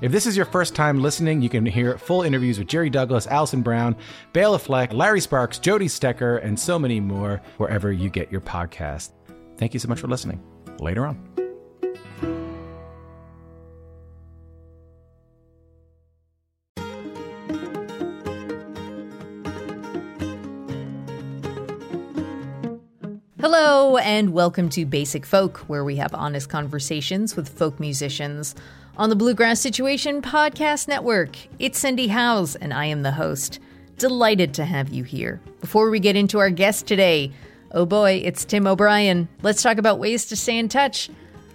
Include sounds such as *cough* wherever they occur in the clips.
If this is your first time listening, you can hear full interviews with Jerry Douglas, Alison Brown, Bela Fleck, Larry Sparks, Jody Stecher, and so many more wherever you get your podcast. Thank you so much for listening. Later on. Hello, and welcome to Basic Folk, where we have honest conversations with folk musicians on the Bluegrass Situation Podcast Network. It's Cindy Howes, and I am the host. Delighted to have you here. Before we get into our guest today, oh boy, it's Tim O'Brien. Let's talk about ways to stay in touch.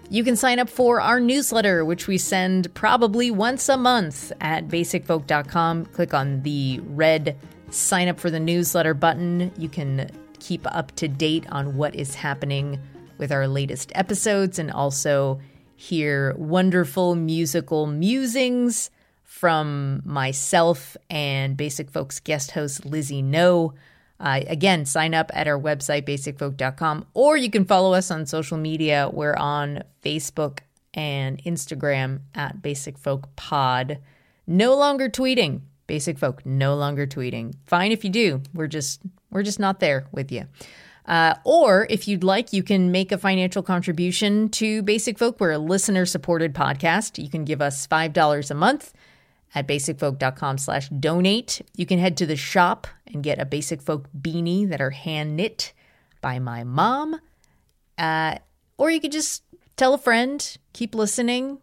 You can sign up for our newsletter, which we send probably once a month at basicfolk.com. Click on the red sign up for the newsletter button. You can keep up to date on what is happening with our latest episodes and also hear wonderful musical musings from myself and Basic Folks guest host Lizzie No. Uh, again, sign up at our website, basicfolk.com, or you can follow us on social media. We're on Facebook and Instagram at Basic Folk Pod. No longer tweeting. Basic Folk, no longer tweeting. Fine if you do. We're just we're just not there with you. Uh, or if you'd like, you can make a financial contribution to Basic Folk. We're a listener supported podcast. You can give us $5 a month at basicfolk.com slash donate. You can head to the shop and get a Basic Folk beanie that are hand knit by my mom. Uh, or you could just tell a friend, keep listening.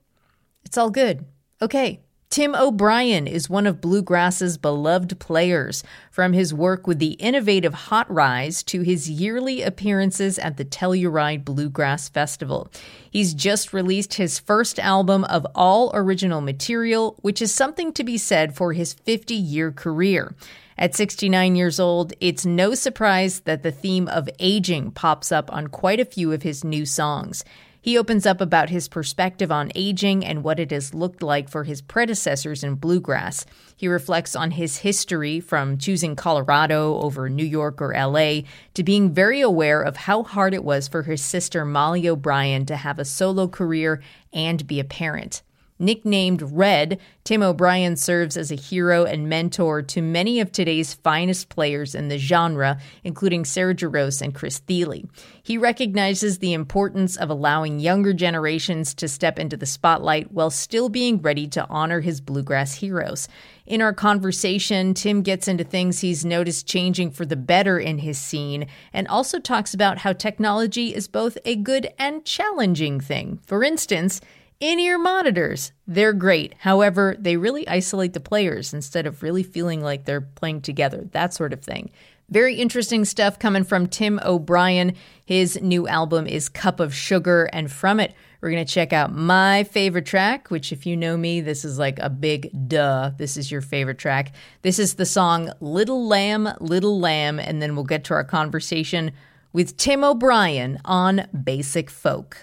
It's all good. Okay, Tim O'Brien is one of Bluegrass's beloved players, from his work with the innovative Hot Rize to his yearly appearances at the Telluride Bluegrass Festival. He's just released his first album of all original material, which is something to be said for his 50 year career. At 69 years old, it's no surprise that the theme of aging pops up on quite a few of his new songs. He opens up about his perspective on aging and what it has looked like for his predecessors in bluegrass. He reflects on his history from choosing Colorado over New York or LA to being very aware of how hard it was for his sister Mollie O'Brien to have a solo career and be a parent. Nicknamed Red, Tim O'Brien serves as a hero and mentor to many of today's finest players in the genre, including Sarah Jarosz and Chris Thile. He recognizes the importance of allowing younger generations to step into the spotlight while still being ready to honor his bluegrass heroes. In our conversation, Tim gets into things he's noticed changing for the better in his scene and also talks about how technology is both a good and challenging thing. For instance, in ear monitors. They're great. However, they really isolate the players instead of really feeling like they're playing together, that sort of thing. Very interesting stuff coming from Tim O'Brien. His new album is Cup of Sugar, and from it, we're going to check out my favorite track, which, if you know me, this is like a big duh. This is your favorite track. This is the song Little Lamb, Little Lamb, and then we'll get to our conversation with Tim O'Brien on Basic Folk.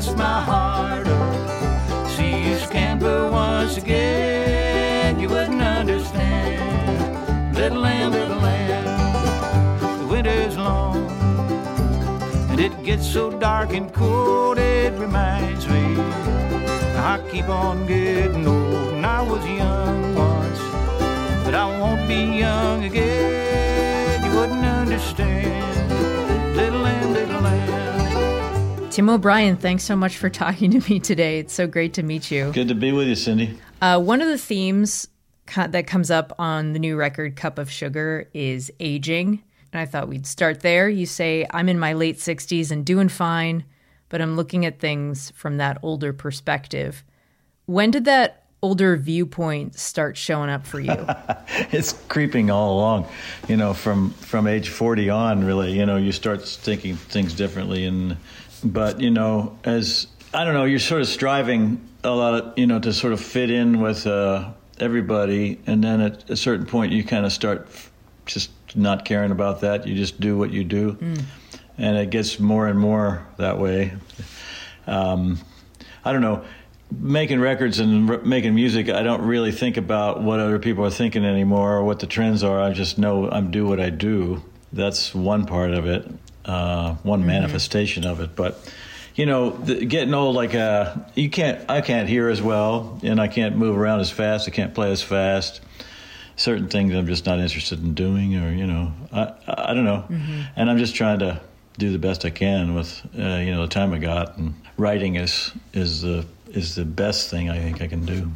Lifts my heart up. See you scamper once again, you wouldn't understand. Little lamb, little lamb, the winter's long, and it gets so dark and cold, it reminds me. I keep on getting old, and I was young once, but I won't be young again. You wouldn't understand, little lamb, little lamb. Tim O'Brien, thanks so much for talking to me today. It's so great to meet you. Good to be with you, Cindy. Uh, one of the themes co- that comes up on the new record Cup of Sugar is aging. And I thought we'd start there. You say, I'm in my late 60s and doing fine, but I'm looking at things from that older perspective. When did that older viewpoint start showing up for you? *laughs* it's creeping all along, you know, from from age 40 on really, you know, you start thinking things differently and but, you know, as I don't know, you're sort of striving a lot of, you know, to sort of fit in with uh, everybody and then at a certain point you kind of start just not caring about that. You just do what you do. Mm. And it gets more and more that way. Um, I don't know making records and r- making music, I don't really think about what other people are thinking anymore or what the trends are. I just know I'm do what I do. That's one part of it, uh, one mm-hmm. manifestation of it. But you know, the, getting old, like uh, you can't, I can't hear as well, and I can't move around as fast. I can't play as fast. Certain things I'm just not interested in doing, or you know, I, I don't know. Mm-hmm. And I'm just trying to do the best I can with uh, you know the time I got. And writing is is the is the best thing I think I can do.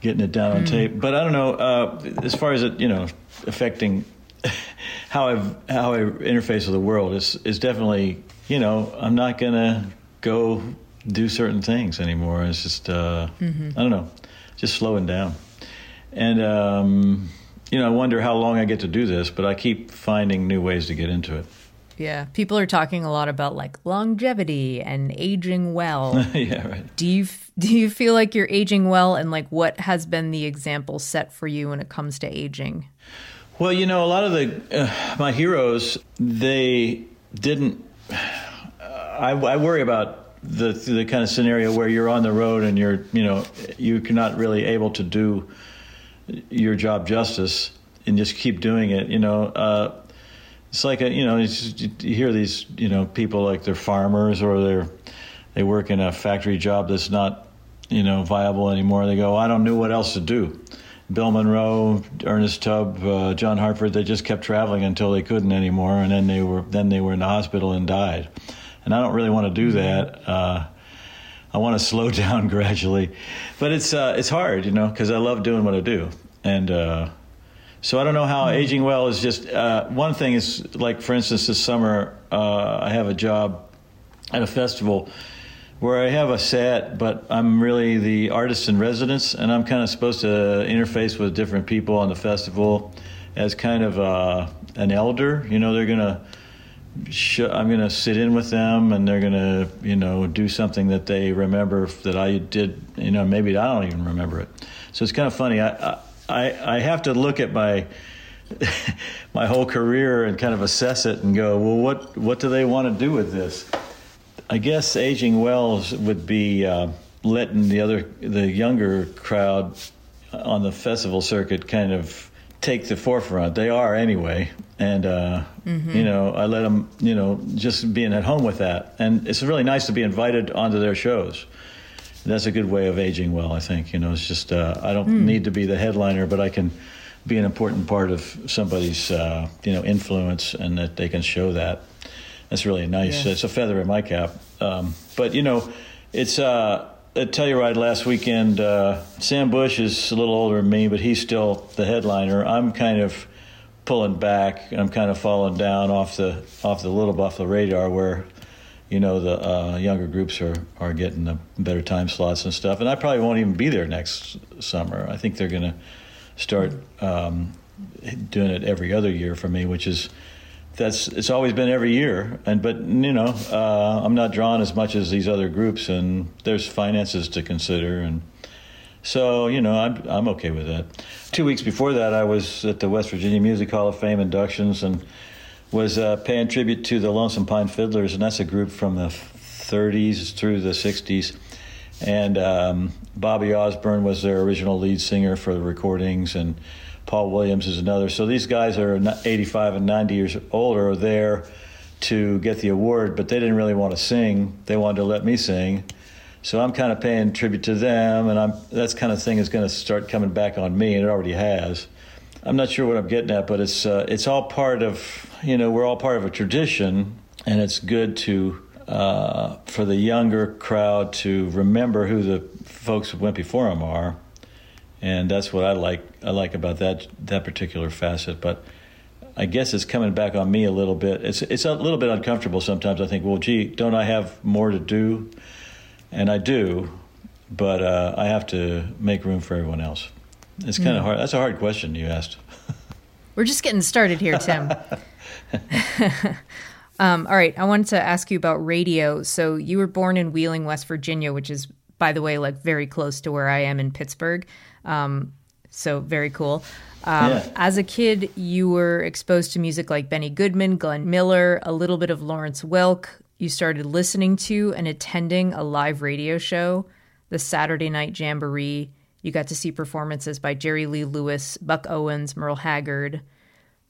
Getting it down on mm. tape, but I don't know uh, as far as it you know affecting *laughs* how I how I interface with the world is is definitely you know I'm not gonna go do certain things anymore. It's just uh, mm-hmm. I don't know, just slowing down, and um, you know I wonder how long I get to do this, but I keep finding new ways to get into it. Yeah, people are talking a lot about like longevity and aging well. *laughs* yeah, right. Do you do you feel like you're aging well and like what has been the example set for you when it comes to aging? Well, you know, a lot of the uh, my heroes they didn't uh, I, I worry about the the kind of scenario where you're on the road and you're, you know, you're not really able to do your job justice and just keep doing it, you know. Uh, it's like a, you know you hear these you know people like they're farmers or they're they work in a factory job that's not you know viable anymore. They go, I don't know what else to do. Bill Monroe, Ernest Tubb, uh, John Hartford, they just kept traveling until they couldn't anymore, and then they were then they were in the hospital and died. And I don't really want to do that. Uh, I want to *laughs* slow down gradually, but it's uh, it's hard, you know, because I love doing what I do, and uh, so I don't know how aging well is just uh, one thing is like for instance this summer uh, I have a job at a festival where I have a set, but I'm really the artist in residence, and I'm kind of supposed to interface with different people on the festival as kind of uh, an elder. You know, they're gonna. Sh- I'm gonna sit in with them, and they're gonna, you know, do something that they remember that I did. You know, maybe I don't even remember it. So it's kind of funny. I, I I, I have to look at my *laughs* my whole career and kind of assess it and go, well, what what do they want to do with this? I guess aging well would be uh, letting the other the younger crowd on the festival circuit kind of take the forefront. They are anyway, and uh, mm-hmm. you know I let them you know just being at home with that, and it's really nice to be invited onto their shows that's a good way of aging well. I think you know it's just uh, I don't mm. need to be the headliner, but I can be an important part of somebody's uh, you know influence, and that they can show that. That's really nice. Yeah. It's a feather in my cap. Um, but you know, it's uh, at Telluride last weekend. Uh, Sam Bush is a little older than me, but he's still the headliner. I'm kind of pulling back. I'm kind of falling down off the off the little the radar where you know the uh, younger groups are are getting the better time slots and stuff. And I probably won't even be there next summer. I think they're going to start um, doing it every other year for me, which is that's it's always been every year. And but you know uh, I'm not drawn as much as these other groups, and there's finances to consider and. So you know, I'm I'm okay with that. Two weeks before that, I was at the West Virginia Music Hall of Fame inductions, and was uh, paying tribute to the Lonesome Pine Fiddlers, and that's a group from the 30s through the 60s. And um, Bobby Osborne was their original lead singer for the recordings, and Paul Williams is another. So these guys are 85 and 90 years old are there to get the award, but they didn't really want to sing. They wanted to let me sing. So I'm kind of paying tribute to them, and I'm that's kind of thing is going to start coming back on me, and it already has. I'm not sure what I'm getting at, but it's uh, it's all part of you know we're all part of a tradition, and it's good to uh, for the younger crowd to remember who the folks who went before them are, and that's what I like. I like about that that particular facet, but. I guess it's coming back on me a little bit. It's it's a little bit uncomfortable sometimes. I think, well, gee, don't I have more to do? And I do, but uh, I have to make room for everyone else. It's kind of hard. That's a hard question you asked. *laughs* We're just getting started here, Tim. *laughs* *laughs* um, all right, I wanted to ask you about radio. So you were born in Wheeling, West Virginia, which is, by the way, like very close to where I am in Pittsburgh. Um, so very cool. Um, Yeah. As a kid, you were exposed to music like Benny Goodman, Glenn Miller, a little bit of Lawrence Welk. You started listening to and attending a live radio show, the Saturday Night Jamboree. You got to see performances by Jerry Lee Lewis, Buck Owens, Merle Haggard.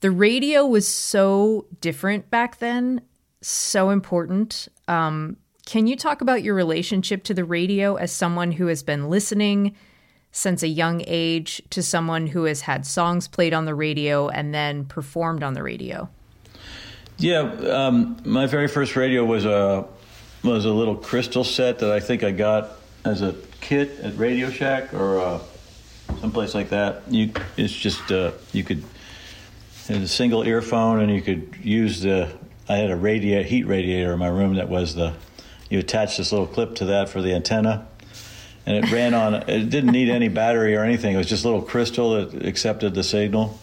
The radio was so different back then, so important. Um, can you talk about your relationship to the radio as someone who has been listening since a young age to someone who has had songs played on the radio and then performed on the radio? Yeah, um, my very first radio was a was a little crystal set that I think I got as a kit at Radio Shack or uh, someplace like that. You, it's just uh, you could was a single earphone and you could use the. I had a radiator, heat radiator in my room that was the. You attach this little clip to that for the antenna, and it ran on. It didn't need any battery or anything. It was just a little crystal that accepted the signal.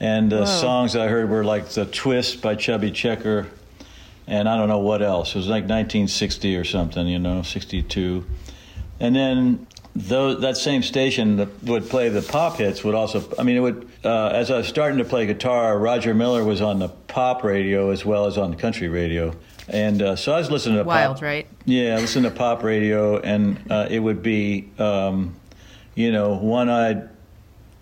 And the Whoa. songs I heard were like The Twist by Chubby Checker, and I don't know what else. It was like 1960 or something, you know, 62. And then though that same station that would play the pop hits would also, I mean, it would, uh, as I was starting to play guitar, Roger Miller was on the pop radio as well as on the country radio. And uh, so I was listening to Wild, pop. right? Yeah, I listened to pop radio, and uh, it would be, um, you know, one eyed,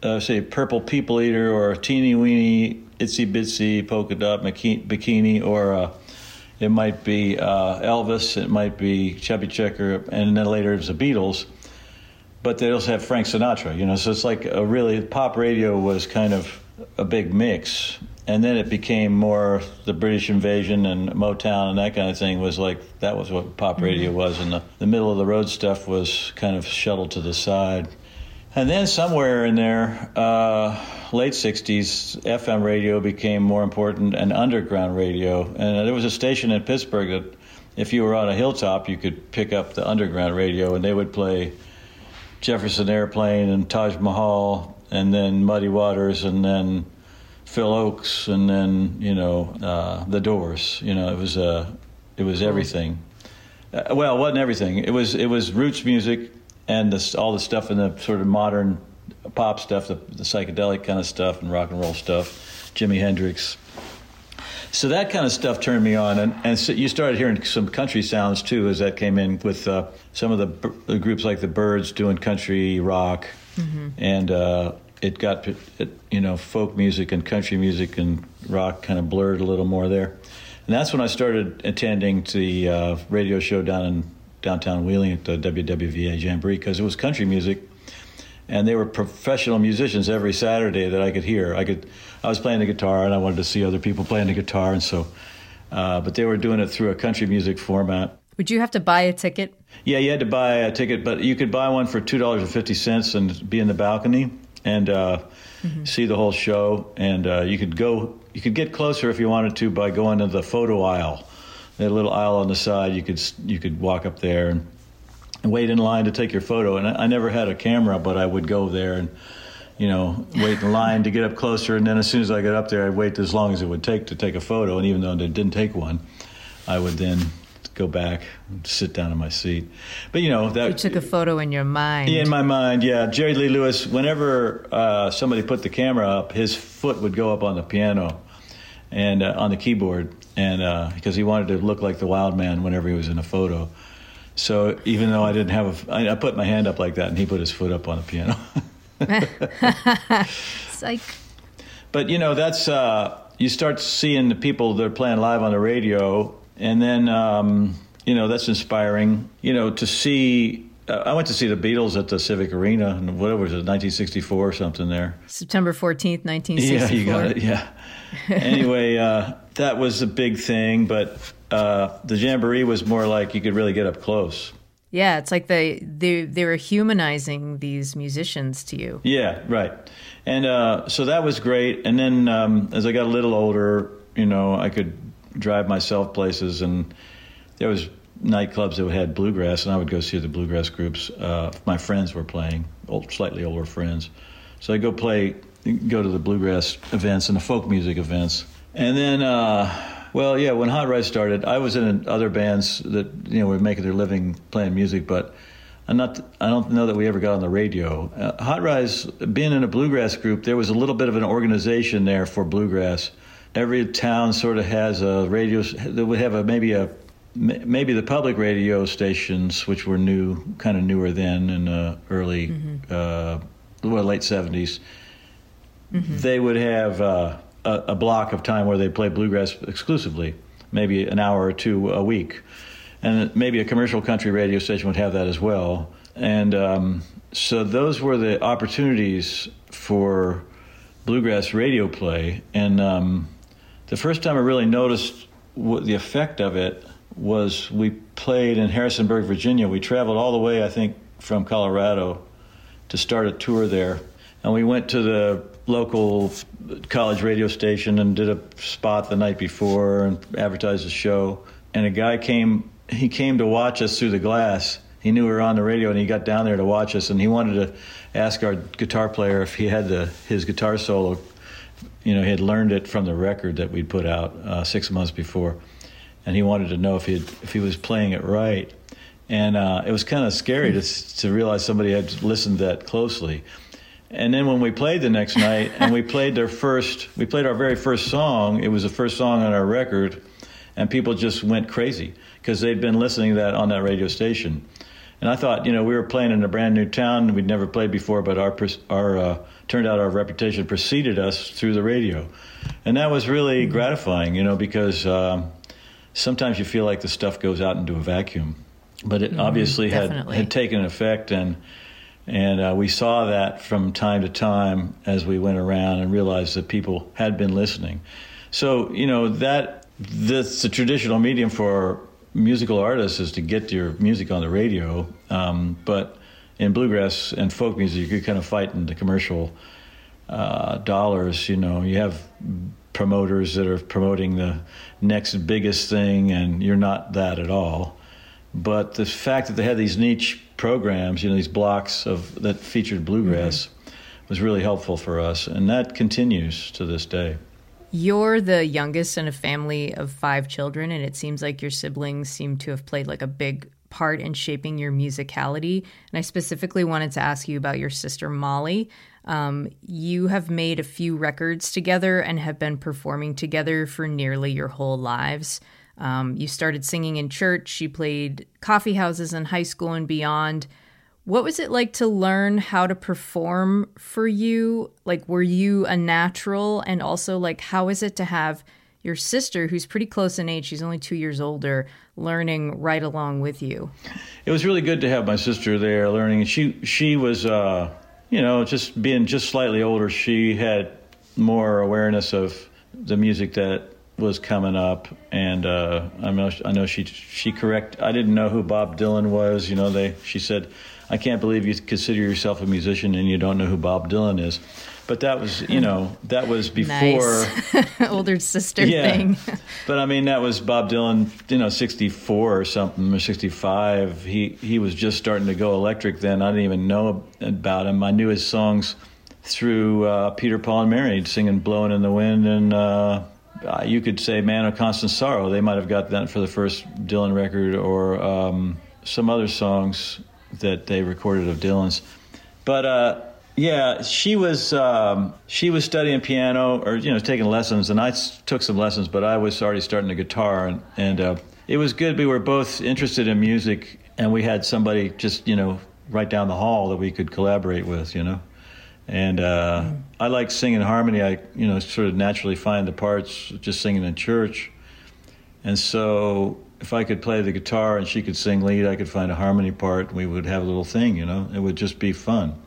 uh, say, purple people eater, or teeny weeny, itsy bitsy polka dot bikini, or uh, it might be uh, Elvis, it might be Chubby Checker, and then later it was the Beatles. But they also have Frank Sinatra, you know, so it's like a really, pop radio was kind of a big mix. And then it became more the British invasion and Motown and that kind of thing was like, that was what pop radio was. And the, the middle of the road stuff was kind of shuttled to the side. And then somewhere in there, uh, late 60s, FM radio became more important and underground radio. And there was a station in Pittsburgh that if you were on a hilltop, you could pick up the underground radio and they would play Jefferson Airplane and Taj Mahal and then Muddy Waters and then Phil Ochs and then, you know, uh, The Doors. You know, it was, uh, it was everything. Uh, well, it wasn't everything. It was it was roots music and this, all the stuff in the sort of modern pop stuff, the, the psychedelic kind of stuff and rock and roll stuff, Jimi Hendrix. So that kind of stuff turned me on, and, and so you started hearing some country sounds too as that came in with uh, some of the, b- the groups like the Byrds doing country rock, and uh, it got it, you know folk music and country music and rock kind of blurred a little more there, and that's when I started attending the uh, radio show down in downtown Wheeling at the WWVA Jamboree because it was country music and they were professional musicians every Saturday that I could hear. I could, I was playing the guitar, and I wanted to see other people playing the guitar, and so, uh, but they were doing it through a country music format. Would you have to buy a ticket? Yeah, you had to buy a ticket, but you could buy one for two dollars and fifty cents and be in the balcony and uh, see the whole show. And uh, you could go, you could get closer if you wanted to by going to the photo aisle. That little aisle on the side, you could you could walk up there and, and wait in line to take your photo. And I, I never had a camera, but I would go there and you know wait in line to get up closer. And then as soon as I got up there, I'd wait as long as it would take to take a photo. And even though they didn't take one, I would then go back and sit down in my seat. But you know that You took a photo in your mind. yeah, in my mind, yeah. Jerry Lee Lewis, whenever uh, somebody put the camera up, his foot would go up on the piano and uh, on the keyboard, and uh, because he wanted to look like the wild man whenever he was in a photo. So even though I didn't have a, I, I put my hand up like that, and he put his foot up on the piano. *laughs* *laughs* Psych. But you know, that's uh, you start seeing the people that are playing live on the radio, and then um, you know that's inspiring. You know, to see. Uh, I went to see the Beatles at the Civic Arena, and whatever was it, 1964 or something there. September 14th, 1964. *laughs* Yeah, you got it. Yeah. anyway, uh, that was a big thing, but uh, the jamboree was more like you could really get up close. Yeah, it's like they they they were humanizing these musicians to you. Yeah, right. And uh, so that was great. And then um, as I got a little older, you know, I could drive myself places, and there was nightclubs that had bluegrass, and I would go see the bluegrass groups. Uh, my friends were playing, old, slightly older friends. So I go play, go to the bluegrass events and the folk music events, and then. Uh, well, yeah. When Hot Rize started, I was in other bands that you know were making their living playing music, but I'm not. I don't know that we ever got on the radio. Uh, Hot Rize, being in a bluegrass group, there was a little bit of an organization there for bluegrass. Every town sort of has a radio. That would have a maybe a maybe the public radio stations, which were new, kind of newer then in the early, mm-hmm. uh, well, late 70s. Mm-hmm. They would have. Uh, a, a block of time where they play bluegrass exclusively, maybe an hour or two a week. And maybe a commercial country radio station would have that as well. And um, so those were the opportunities for bluegrass radio play. And um, the first time I really noticed what the effect of it was we played in Harrisonburg, Virginia. We traveled all the way, I think, from Colorado to start a tour there. And we went to the local college radio station and did a spot the night before and advertised a show. And a guy came, he came to watch us through the glass. He knew we were on the radio and he got down there to watch us and he wanted to ask our guitar player if he had the, his guitar solo. You know, he had learned it from the record that we'd put out uh, six months before. And he wanted to know if he if he was playing it right. And uh, it was kind of scary to, to realize somebody had listened that closely. And then when we played the next night, and we played their first, we played our very first song. It was the first song on our record, and people just went crazy because they'd been listening to that on that radio station. And I thought, you know, we were playing in a brand new town we'd never played before, but our our uh, turned out our reputation preceded us through the radio, and that was really mm-hmm. gratifying, you know, because um, sometimes you feel like the stuff goes out into a vacuum, but it mm-hmm, obviously had had taken effect and and uh, we saw that from time to time as we went around and realized that people had been listening. So, you know, that that's the traditional medium for musical artists is to get your music on the radio. Um, but in bluegrass and folk music, you're kind of fighting the commercial uh, dollars. You know, you have promoters that are promoting the next biggest thing, and you're not that at all. But the fact that they had these niche programs, you know, these blocks of that featured bluegrass, mm-hmm. was really helpful for us, and that continues to this day. You're the youngest in a family of five children, and it seems like your siblings seem to have played like a big part in shaping your musicality. And I specifically wanted to ask you about your sister Mollie. Um, you have made a few records together and have been performing together for nearly your whole lives. Um, you started singing in church, you played coffee houses in high school and beyond. What was it like to learn how to perform for you? Like, were you a natural? And also, like, how is it to have your sister, who's pretty close in age, she's only two years older, learning right along with you? It was really good to have my sister there learning. She she was, uh, you know, just being just slightly older. She had more awareness of the music that was coming up, and uh, I know I know she she correct. I didn't know who Bob Dylan was. You know, they she said, "I can't believe you consider yourself a musician and you don't know who Bob Dylan is." But that was, you know, that was before nice. *laughs* older sister yeah. thing. but I mean, that was Bob Dylan, you know, sixty four or something or sixty five. He he was just starting to go electric then. I didn't even know about him. I knew his songs through uh, Peter Paul and Mary singing "Blowing in the Wind" and. Uh, uh, you could say "Man of Constant Sorrow." They might have got that for the first Dylan record, or um, some other songs that they recorded of Dylan's. But uh, yeah, she was um, she was studying piano or you know taking lessons, and I took some lessons, but I was already starting the guitar, and, and uh, it was good. We were both interested in music, and we had somebody just you know right down the hall that we could collaborate with, you know and uh, mm. I like singing harmony. I you know sort of naturally find the parts just singing in church, and so if I could play the guitar and she could sing lead, I could find a harmony part. And we would have a little thing, you know. It would just be fun.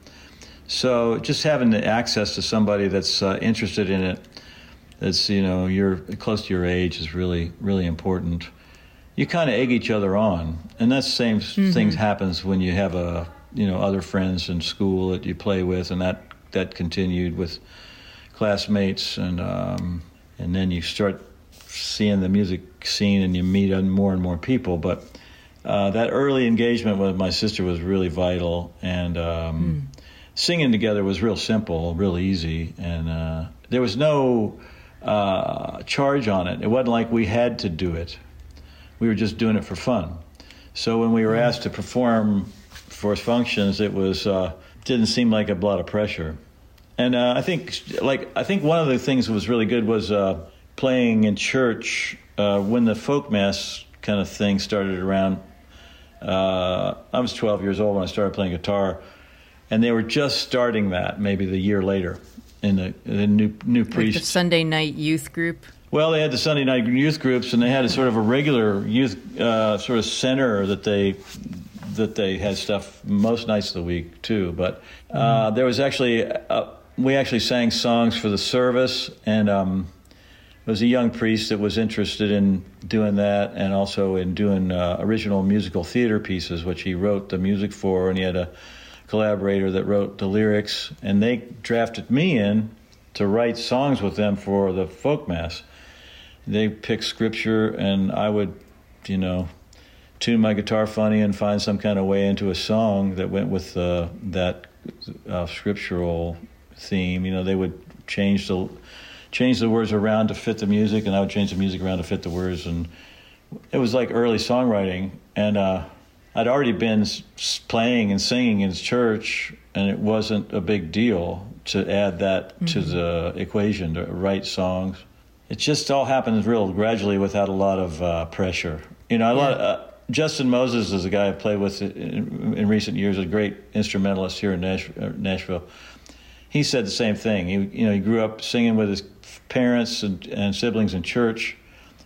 So just having the access to somebody that's uh, interested in it, that's you know you're close to your age is really really important. you kind of egg each other on, and that same mm-hmm. things happens when you have a you know other friends in school that you play with, and that that continued with classmates, and um, and then you start seeing the music scene, and you meet more and more people, but. Uh, that early engagement with my sister was really vital, and um, mm. Singing together was real simple, real easy, and uh, there was no uh, charge on it. It wasn't like we had to do it we were just doing it for fun. So when we were asked to perform for functions, it was uh, didn't seem like a lot of pressure. And uh, I think, like, I think one of the things that was really good was uh, playing in church uh, when the folk mass kind of thing started around. I was 12 years old when I started playing guitar, and they were just starting that maybe the year later in the, the new new priest like the Sunday night youth group. Well, they had the Sunday night youth groups, and they had a sort of a regular youth uh, sort of center that they that they had stuff most nights of the week too. But uh, mm-hmm. there was actually uh, we actually sang songs for the service, and um, there was a young priest that was interested in doing that, and also in doing uh, original musical theater pieces, which he wrote the music for, and he had a collaborator that wrote the lyrics, and they drafted me in to write songs with them for the folk mass they pick scripture, and I would, you know, tune my guitar funny and find some kind of way into a song that went with uh, that uh, scriptural theme. You know, they would change the change the words around to fit the music, and I would change the music around to fit the words, and it was like early songwriting. And uh, I'd already been playing and singing in church, and it wasn't a big deal to add that mm-hmm. to the equation to write songs it just all happens real gradually without a lot of uh, pressure. You know, a yeah. lot. Of, uh, Justin Moses is a guy I played with in, in, recent years, a great instrumentalist here in Nash, uh, Nashville. He said the same thing. He, you know, he grew up singing with his parents and, and siblings in church,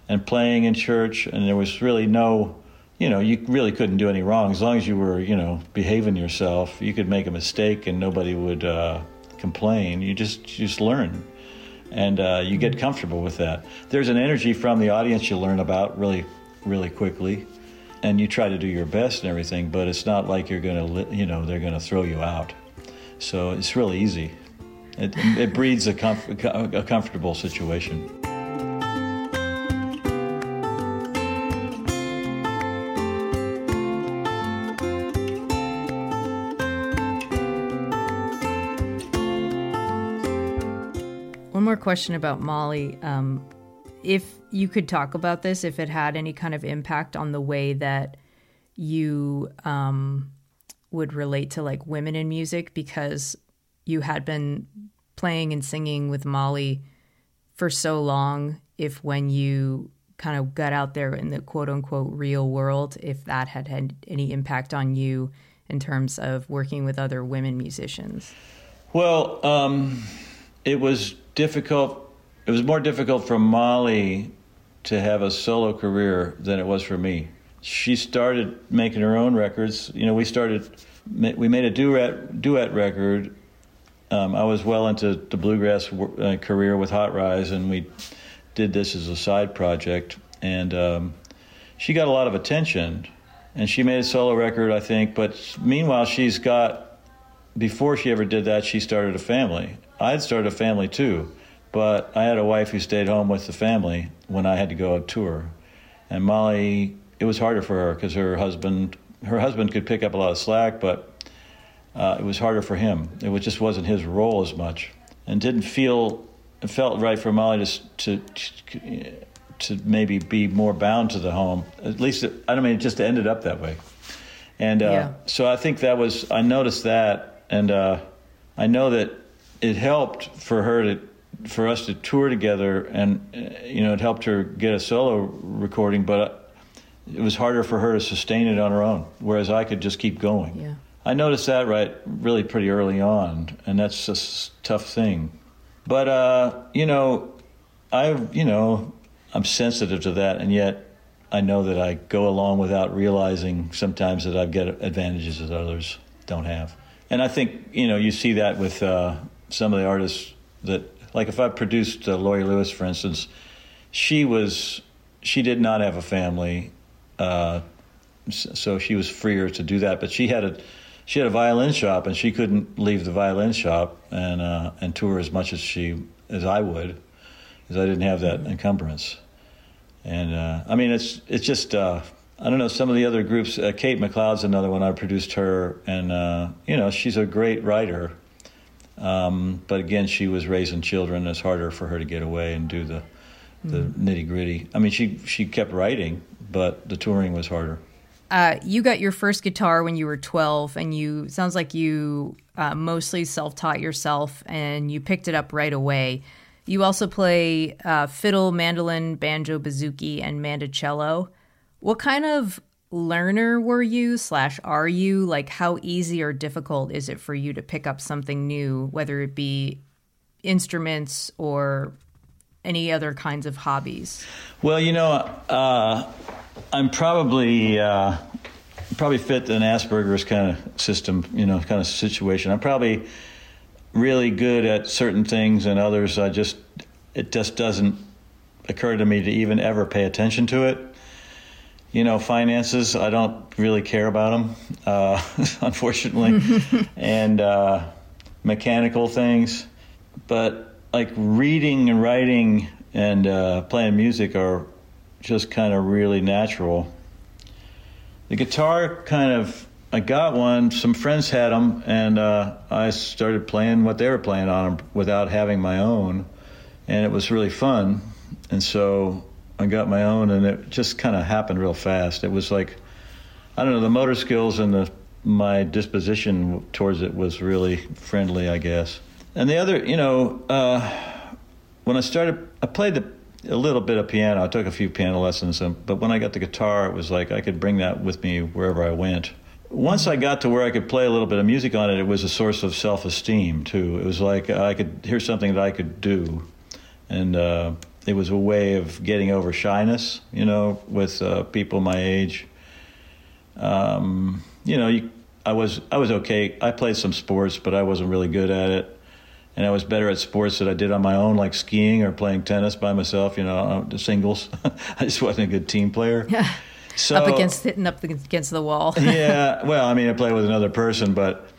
and playing in church, and there was really no, you know, you really couldn't do any wrong as long as you were, you know, behaving yourself. You could make a mistake and nobody would uh, complain. You just you just learn and uh, you get comfortable with that. There's an energy from the audience you learn about really, really quickly, and you try to do your best and everything. But it's not like you're to, you know, they're to throw you out. So it's really easy. It, it breeds a, comf- a comfortable situation. Question about Mollie. Um, if you could talk about this, if it had any kind of impact on the way that you um, would relate to like women in music, because you had been playing and singing with Mollie for so long. If when you kind of got out there in the quote unquote real world, if that had had any impact on you in terms of working with other women musicians? Well, um, it was difficult. It was more difficult for Mollie to have a solo career than it was for me. She started making her own records. You know, we started, we made a duet duet record. Um, I was well into the bluegrass uh, career with Hot Rize, and we did this as a side project. And um, she got a lot of attention, and she made a solo record, I think. But meanwhile, she's got before she ever did that, she started a family, I had started a family too, but I had a wife who stayed home with the family when I had to go on tour. And Mollie, it was harder for her because her husband, her husband could pick up a lot of slack, but uh, it was harder for him. It was, just wasn't his role as much, and didn't feel it felt right for Mollie to to to maybe be more bound to the home. At least it, I don't mean it just ended up that way. And uh, yeah. so I think that was I noticed that, and uh, I know that it helped for her to for us to tour together, and uh, you know, it helped her get a solo recording, but it was harder for her to sustain it on her own, whereas I could just keep going. Yeah. I noticed that right really pretty early on, and that's a tough thing. But uh, you know, I've you know I'm sensitive to that, and yet I know that I go along without realizing sometimes that I get advantages that others don't have. And I think you know you see that with uh, some of the artists that, like if I produced uh, Laurie Lewis, for instance, she was she did not have a family, uh, so she was freer to do that. But she had a she had a violin shop, and she couldn't leave the violin shop and uh, and tour as much as she as I would, because I didn't have that encumbrance. And uh, I mean, it's it's just uh, I don't know some of the other groups. Uh, Kate MacLeod's another one. I produced her, and uh, you know she's a great writer. Um, but again, she was raising children. It's harder for her to get away and do the the mm. nitty gritty. I mean, she she kept writing, but the touring was harder. Uh, you got your first guitar when you were 12 and you sounds like you uh, mostly self-taught yourself and you picked it up right away you also play uh, fiddle mandolin banjo bouzouki and mandocello what kind of learner were you slash are you like how easy or difficult is it for you to pick up something new whether it be instruments or any other kinds of hobbies well you know uh, I'm probably uh, probably fit an Asperger's kind of system, you know, kind of situation. I'm probably really good at certain things, and others I just it just doesn't occur to me to even ever pay attention to it. You know, finances I don't really care about them, uh, *laughs* unfortunately, *laughs* and uh, mechanical things, but like reading and writing and uh, playing music are just kind of really natural. The guitar kind of, I got one, some friends had them, and uh, I started playing what they were playing on them without having my own, and it was really fun. And so I got my own, and it just kind of happened real fast. It was like, I don't know, the motor skills and the my disposition towards it was really friendly, I guess. And the other, you know, uh, when I started, I played the a little bit of piano. I took a few piano lessons, um, but when I got the guitar, it was like I could bring that with me wherever I went. Once I got to where I could play a little bit of music on it, it was a source of self esteem too. It was like I could hear something that I could do, and uh, it was a way of getting over shyness, you know, with uh, people my age. Um, you know, you, I was I was okay. I played some sports, but I wasn't really good at it and I was better at sports that I did on my own, like skiing or playing tennis by myself. You know, uh, the singles. *laughs* I just wasn't a good team player. Yeah. So, up against hitting up against the wall. yeah. *laughs* Well, I mean, I played with another person, but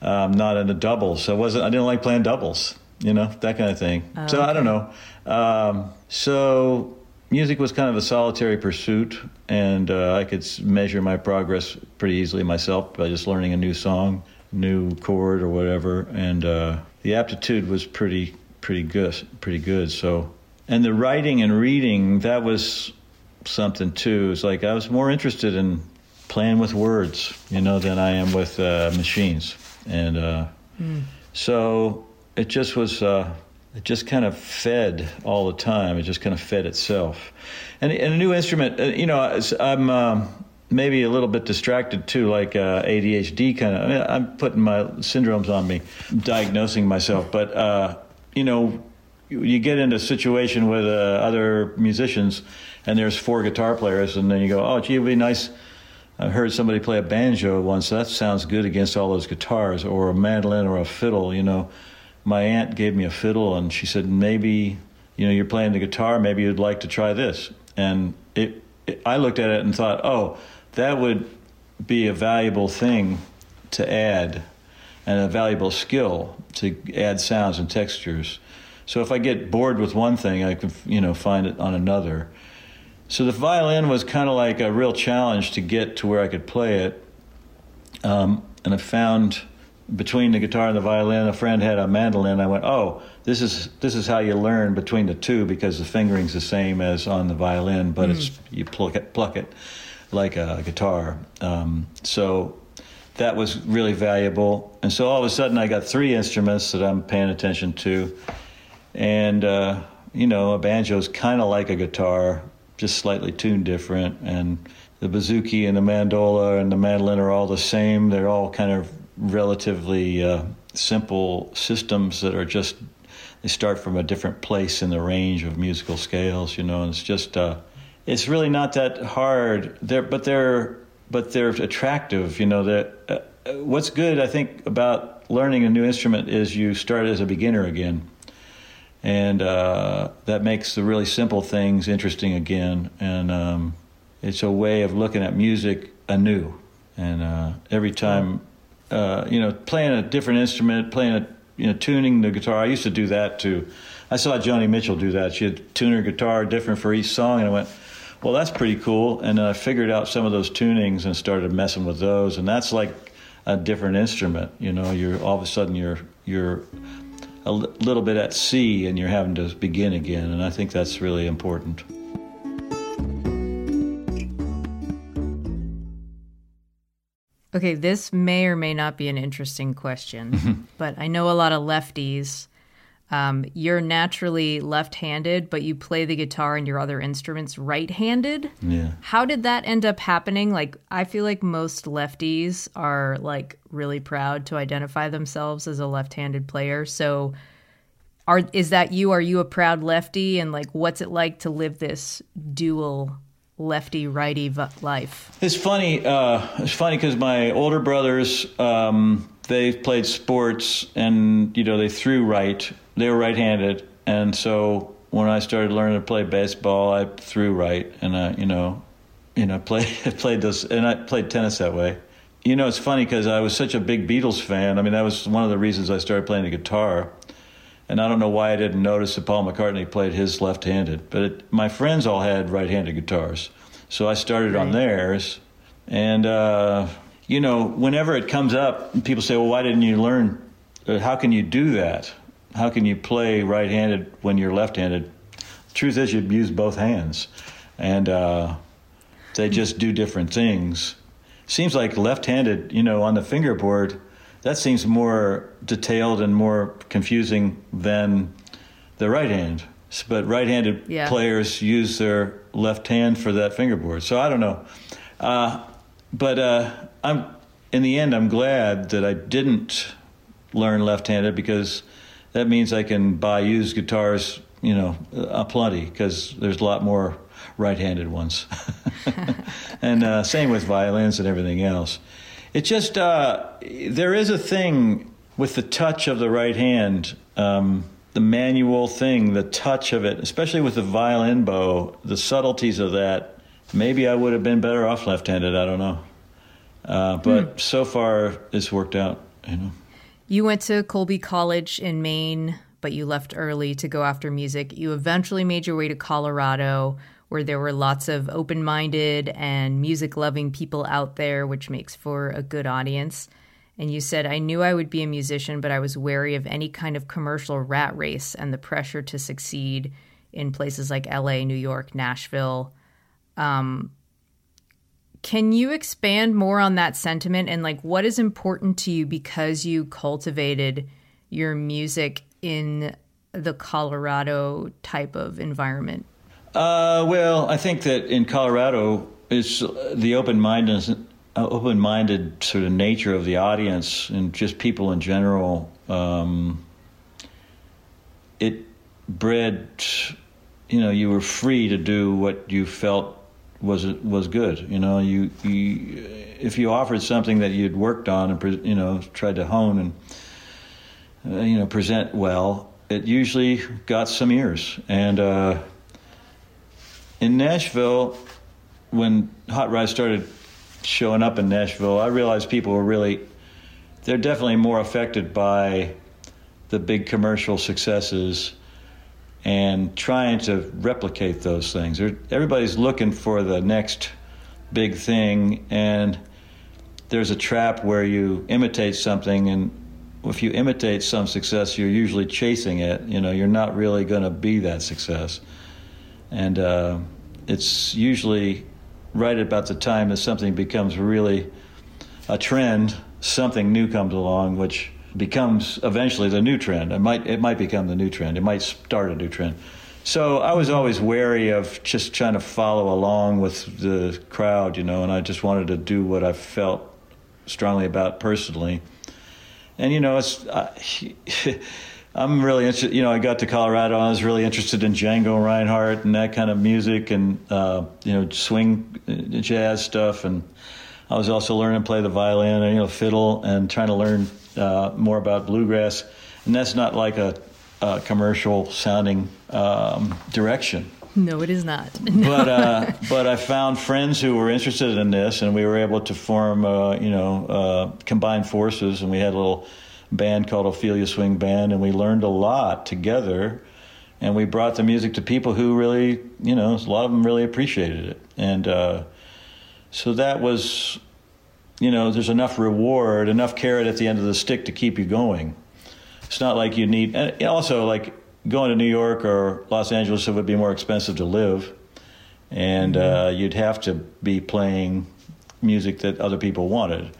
um, not in the doubles. So I wasn't. I didn't like playing doubles. You know, that kind of thing. Oh, so okay. I don't know. Um, so music was kind of a solitary pursuit, and uh, I could measure my progress pretty easily myself by just learning a new song, new chord, or whatever, and. Uh, the aptitude was pretty pretty good pretty good so and the writing and reading that was something too it's like i was more interested in playing with words you know than i am with uh, machines and uh, mm. so it just was uh, it just kind of fed all the time it just kind of fed itself and, and a new instrument uh, you know i'm um, maybe a little bit distracted too, like uh, ADHD kind of. I mean, I'm putting my syndromes on me, diagnosing myself. But uh, you know, you, get into a situation with uh, other musicians, and there's four guitar players, and then you go, "Oh, gee, it'd be nice." I heard somebody play a banjo once. That sounds good against all those guitars, or a mandolin, or a fiddle. You know, my aunt gave me a fiddle, and she said, "Maybe, you know, you're playing the guitar. Maybe you'd like to try this." And it, it I looked at it and thought, "Oh." that would be a valuable thing to add and a valuable skill to add sounds and textures. So if I get bored with one thing, I can you know find it on another. So the violin was kind of like a real challenge to get to where I could play it. Um, and I found between the guitar and the violin, a friend had a mandolin. I went, oh, this is this is how you learn between the two because the fingering's the same as on the violin, but mm. it's you pluck it, pluck it like a guitar. Um, so that was really valuable. And so all of a sudden, I got three instruments that I'm paying attention to. And, uh, you know, a banjo is kind of like a guitar, just slightly tuned different. And the bouzouki and the mandola and the mandolin are all the same. They're all kind of relatively uh, simple systems that are just, they start from a different place in the range of musical scales, you know, and it's just, uh, it's really not that hard. They're, but they're but they're attractive. You know that uh, what's good I think about learning a new instrument is you start as a beginner again, and uh, that makes the really simple things interesting again. And um, it's a way of looking at music anew. And uh, every time, uh, you know, playing a different instrument, playing a, you know, tuning the guitar. I used to do that too. I saw Joni Mitchell do that. She had tune her guitar different for each song, and I went, well, that's pretty cool. And then I figured out some of those tunings and started messing with those. And that's like a different instrument. You know, you're all of a sudden you're you're a little bit at sea and you're having to begin again. And I think that's really important. Okay, this may or may not be an interesting question, but I know a lot of lefties. Um, you're naturally left handed, but you play the guitar and your other instruments right handed. Yeah. How did that end up happening? Like, I feel like most lefties are like really proud to identify themselves as a left handed player. So, are is that you? Are you a proud lefty? And like, what's it like to live this dual lefty righty life? It's funny. Uh, it's funny because my older brothers, um, they played sports, and you know they threw right. They were right-handed, and so when I started learning to play baseball, I threw right, and I, you know, you know, played played those, and I played tennis that way. You know, it's funny because I was such a big Beatles fan. I mean, that was one of the reasons I started playing the guitar. And I don't know why I didn't notice that Paul McCartney played his left-handed, but it, my friends all had right-handed guitars, so I started on theirs. And uh, you know, whenever it comes up, people say, "Well, why didn't you learn? Uh, how can you do that? How can you play right-handed when you're left-handed?" Truth is, you use both hands, and uh, they just do different things. Seems like left-handed, you know, on the fingerboard that seems more detailed and more confusing than the right hand. But right-handed Yeah. players use their left hand for that fingerboard. So I don't know. Uh, but uh, I'm in the end, I'm glad that I didn't learn left-handed because that means I can buy used guitars, you know, aplenty because there's a lot more right-handed ones. *laughs* *laughs* and uh, same with violins and everything else. It just uh, there is a thing with the touch of the right hand, um, the manual thing, the touch of it, especially with the violin bow, the subtleties of that. Maybe I would have been better off left-handed. I don't know, uh, but so far it's worked out. You know. You went to Colby College in Maine, but you left early to go after music. You eventually made your way to Colorado, where there were lots of open minded and music loving people out there, which makes for a good audience. And you said, I knew I would be a musician, but I was wary of any kind of commercial rat race and the pressure to succeed in places like LA, New York, Nashville. Um, can you expand more on that sentiment and like what is important to you because you cultivated your music in the Colorado type of environment? Uh, well, I think that in Colorado, it's the open-minded, uh, open-minded sort of nature of the audience and just people in general. Um, it bred, you know, you were free to do what you felt was was good. You know, you, you if you offered something that you'd worked on and you know tried to hone and uh, you know present well, it usually got some ears and. Uh, in Nashville, when Hot Rize started showing up in Nashville, I realized people were really, they're definitely more affected by the big commercial successes and trying to replicate those things. Everybody's looking for the next big thing, and there's a trap where you imitate something, and if you imitate some success, you're usually chasing it. You know, you're not really going to be that success and uh, it's usually right about the time that something becomes really a trend something new comes along which becomes eventually the new trend. It might it might become the new trend. It might start a new trend. So i was always wary of just trying to follow along with the crowd you know and i just wanted to do what i felt strongly about personally. And you know it's I, *laughs* I'm really interested. You know, I got to Colorado. I was really interested in Django Reinhardt and that kind of music, and uh, you know, swing uh, jazz stuff. And I was also learning to play the violin and you know, fiddle, and trying to learn uh, more about bluegrass. And that's not like a, a commercial sounding um, direction. No, it is not. *laughs* but uh, but I found friends who were interested in this, and we were able to form, uh, you know, uh, combine forces, and we had a little band called Ophelia Swing Band, and we learned a lot together, and we brought the music to people who really, you know, a lot of them really appreciated it, and uh, so that was, you know, there's enough reward, enough carrot at the end of the stick to keep you going. It's not like you need, and also like going to New York or Los Angeles, it would be more expensive to live, and uh, you'd have to be playing music that other people wanted.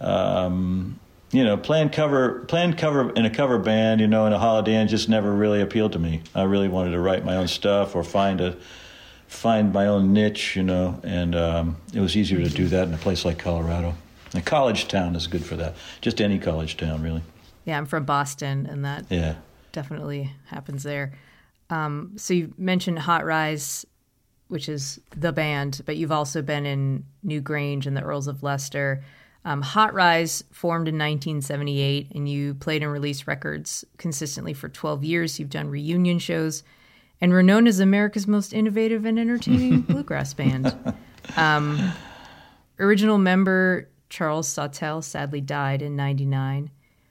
Um, you know, playing cover, playing cover in a cover band, you know, in a Holiday Inn just never really appealed to me. I really wanted to write my own stuff or find a find my own niche, you know, and um, it was easier to do that in a place like Colorado. A college town is good for that. Just any college town, really. Yeah, I'm from Boston, and that Yeah. definitely happens there. Um, so you mentioned Hot Rize, which is the band, but you've also been in Newgrange and the Earls of Leicester. Um, Hot Rize formed in 1978, and you played and released records consistently for 12 years. You've done reunion shows, and were known as America's most innovative and entertaining *laughs* bluegrass band. Um, original member Charles Sawtelle sadly died in 99.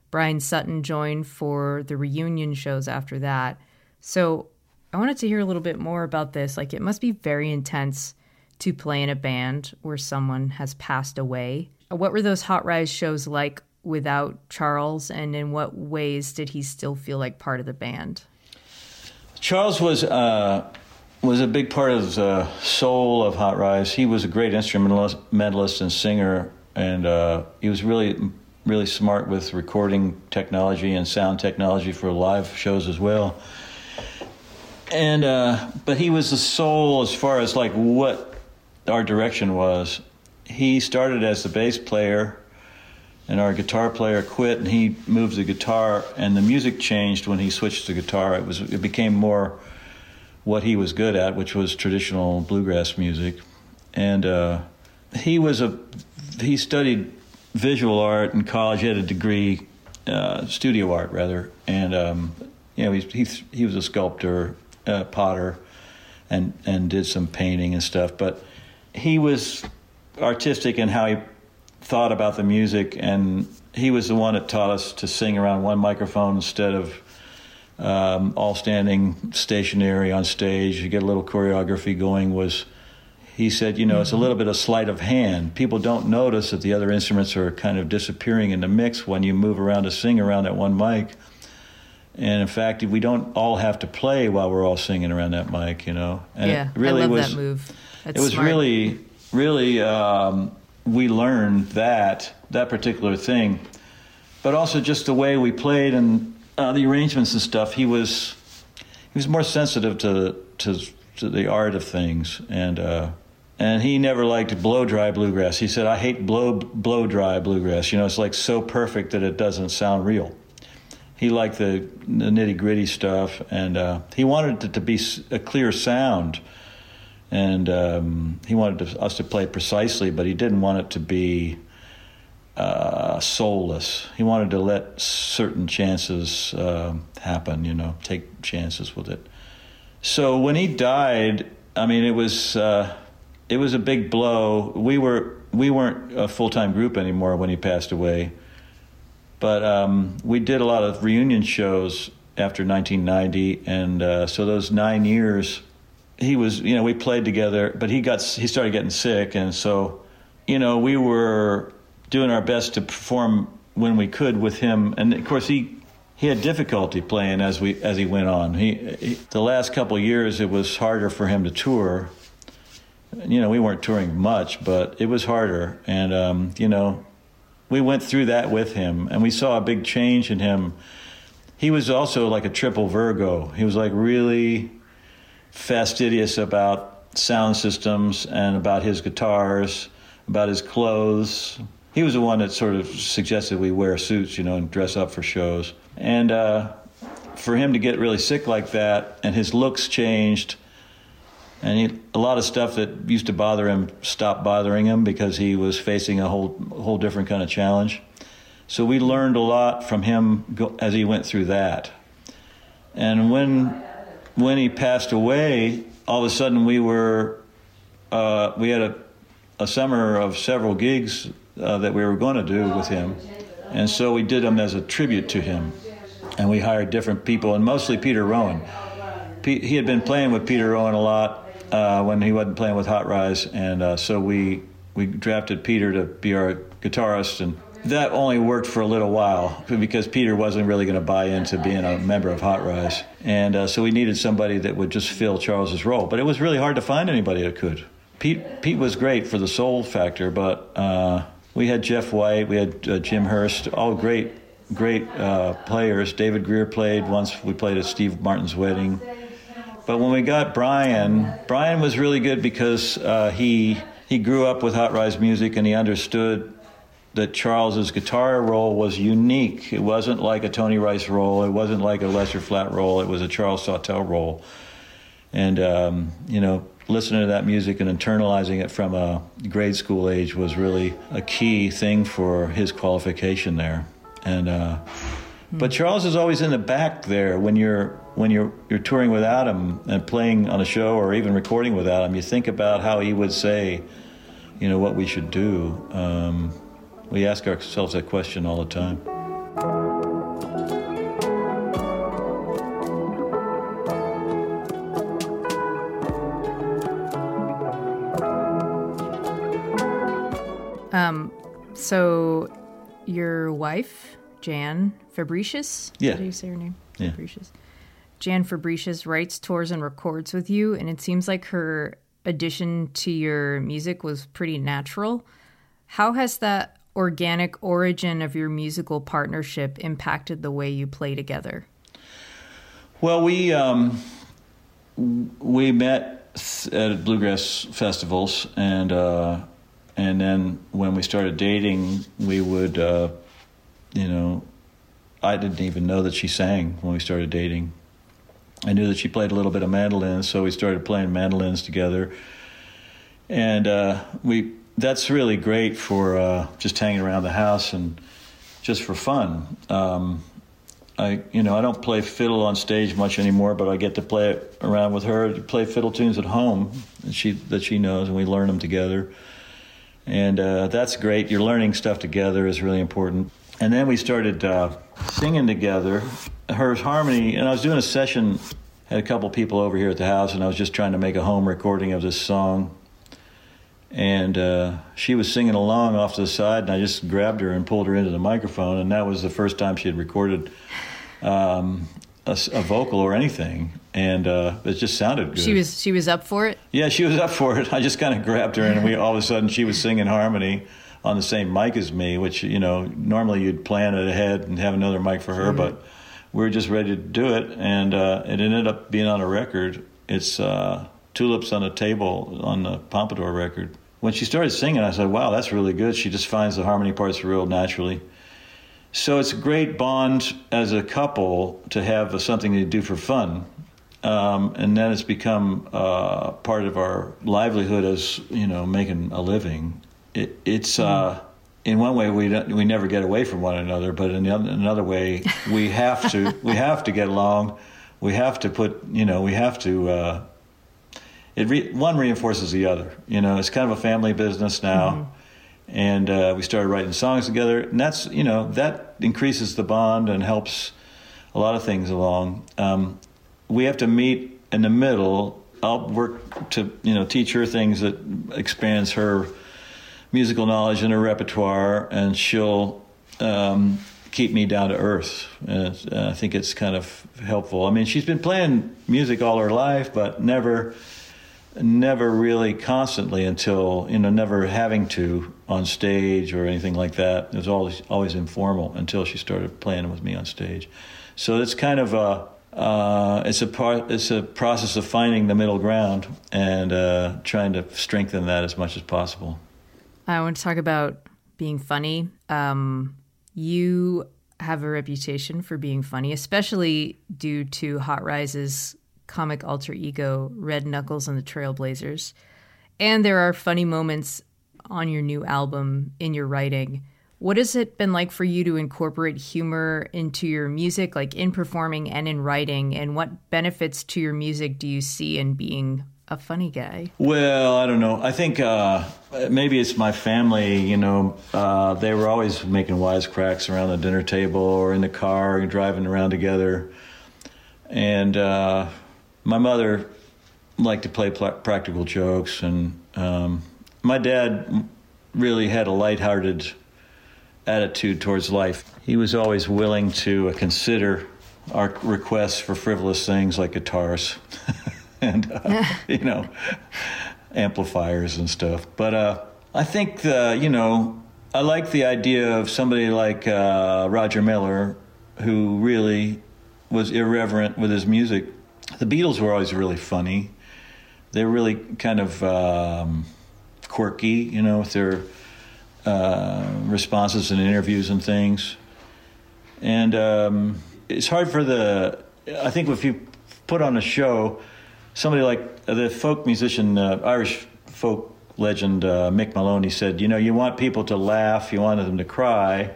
Bryan Sutton joined for the reunion shows after that. So I wanted to hear a little bit more about this. Like, it must be very intense to play in a band where someone has passed away. What were those Hot Rize shows like without Charles, and in what ways did he still feel like part of the band? Charles was uh, was a big part of the soul of Hot Rize. He was a great instrumentalist and singer, and uh, he was really really smart with recording technology and sound technology for live shows as well. And uh, but he was the soul as far as like what our direction was. He started as the bass player and our guitar player quit and he moved the guitar and the music changed when he switched to guitar. It was it became more what he was good at which was traditional bluegrass music. And uh, he was a he studied visual art in college. He had a degree uh, studio art rather. And um, you know he, he, he was a sculptor uh, potter and and did some painting and stuff. But he was artistic in how he thought about the music, and he was the one that taught us to sing around one microphone instead of um, all standing stationary on stage. You get a little choreography going. Was he said, you know, it's a little bit of sleight of hand. People don't notice that the other instruments are kind of disappearing in the mix when you move around to sing around that one mic. And in fact, we don't all have to play while we're all singing around that mic, you know. And yeah, it really I love was, that move. That's it was smart. really, really. Um, we learned that that particular thing, but also just the way we played and uh, the arrangements and stuff. He was he was more sensitive to to, to the art of things, and uh, and he never liked blow dry bluegrass. He said, "I hate blow blow dry bluegrass. You know, it's like so perfect that it doesn't sound real." He liked the, the nitty gritty stuff, and uh, he wanted it to be a clear sound and um, he wanted to, us to play precisely, but he didn't want it to be uh, soulless. He wanted to let certain chances uh, happen, you know, take chances with it. So when he died, I mean, it was uh, it was a big blow. We were we weren't a full time group anymore when he passed away, but um, we did a lot of reunion shows after 1990, and uh, so those nine years he was you know we played together but he got he started getting sick. And so you know we were doing our best to perform when we could with him. And of course he he had difficulty playing as we as he went on. He, he the last couple years it was harder for him to tour. You know we weren't touring much but it was harder. And um, you know we went through that with him and we saw a big change in him. He was also like a triple virgo. He was like really fastidious about sound systems and about his guitars, about his clothes. He was the one that sort of suggested we wear suits, you know, and dress up for shows. And uh, for him to get really sick like that, and his looks changed, and he, a lot of stuff that used to bother him stopped bothering him because he was facing a whole whole different kind of challenge. So we learned a lot from him go, as he went through that. And when when he passed away, all of a sudden we were uh, we had a, a summer of several gigs uh, that we were going to do with him, and so we did them as a tribute to him, and we hired different people and mostly Peter Rowan. Pete, he had been playing with Peter Rowan a lot uh, when he wasn't playing with Hot Rize, and uh, so we we drafted Peter to be our guitarist and that only worked for a little while because Peter wasn't really going to buy into being a member of Hot Rize. And uh, so we needed somebody that would just fill Charles's role. But it was really hard to find anybody that could. Pete, Pete was great for the soul factor, but uh, we had Jeff White, we had uh, Jim Hurst, all great, great uh, players. David Grier played once, we played at Steve Martin's wedding. But when we got Bryan, Bryan was really good because uh, he he grew up with Hot Rize music and he understood that Charles's guitar role was unique. It wasn't like a Tony Rice role. It wasn't like a Lester Flatt role. It was a Charles Sawtelle role. And um, you know, listening to that music and internalizing it from a grade school age was really a key thing for his qualification there. And uh, but Charles is always in the back there when you're when you're you're touring without him and playing on a show or even recording without him. You think about how he would say, you know, what we should do. Um, we ask ourselves that question all the time. Um, so your wife, Jan Fabricius, Yeah. How do you say her name? Yeah. Fabricius. Jan Fabricius writes, tours, and records with you, and it seems like her addition to your music was pretty natural. How has that organic origin of your musical partnership impacted the way you play together? Well, we um, we met at bluegrass festivals, and uh, and then when we started dating, we would, uh, you know, I didn't even know that she sang when we started dating. I knew that she played a little bit of mandolin, so we started playing mandolins together, and uh, we. That's really great for uh, just hanging around the house and just for fun. Um, I you know I don't play fiddle on stage much anymore, but I get to play it around with her. Play fiddle tunes at home that she that she knows, and we learn them together. And uh, that's great. You're learning stuff together is really important. And then we started uh, singing together. Her harmony, and I was doing a session. Had a couple people over here at the house, and I was just trying to make a home recording of this song. And uh, she was singing along off to the side, and I just grabbed her and pulled her into the microphone. And that was the first time she had recorded um, a, a vocal or anything, and uh, it just sounded good. She was she was up for it. Yeah, she was up for it. I just kind of grabbed her, and we all of a sudden she was singing harmony on the same mic as me, which you know normally you'd plan it ahead and have another mic for her, but we were just ready to do it, and uh, it ended up being on a record. It's uh, "Tulips on a Table" on the Pompadour record. When she started singing, I said, "Wow, that's really good." She just finds the harmony parts real naturally. So it's a great bond as a couple to have something to do for fun. Um, and then it's become uh, part of our livelihood as you know making a living. It, it's uh, in one way we we never get away from one another, but in the other, another way we have to we have to get along. We have to put you know we have to. Uh, it re- one reinforces the other. You know, it's kind of a family business now, and uh, we started writing songs together, and that's you know that increases the bond and helps a lot of things along. Um, we have to meet in the middle. I'll work to you know teach her things that expands her musical knowledge and her repertoire, and she'll um, keep me down to earth. And uh, I think it's kind of helpful. I mean, she's been playing music all her life, but never, never really constantly until you know, never having to on stage or anything like that. It was always always informal until she started playing with me on stage. So it's kind of a uh, it's a part it's a process of finding the middle ground and uh, trying to strengthen that as much as possible. I want to talk about being funny. Um, you have a reputation for being funny, especially due to Hot Rize's comic alter ego, Red Knuckles and the Trailblazers. And there are funny moments on your new album in your writing. What has it been like for you to incorporate humor into your music, like in performing and in writing? And what benefits to your music do you see in being a funny guy. Well, I don't know. I think uh, maybe it's my family. You know, uh, they were always making wisecracks around the dinner table or in the car and driving around together. And uh, my mother liked to play pl- practical jokes, and um, my dad really had a lighthearted attitude towards life. He was always willing to consider our requests for frivolous things like guitars *laughs* and uh, *laughs* you know amplifiers and stuff. But uh, I think the, you know I like the idea of somebody like uh, Roger Miller who really was irreverent with his music. The Beatles were always really funny. They were really kind of um, quirky, you know, with their uh, responses in interviews and things. And um, it's hard for the. I think if you put on a show, somebody like the folk musician, uh, Irish folk legend uh, Mick Moloney said, you know, you want people to laugh, you want them to cry,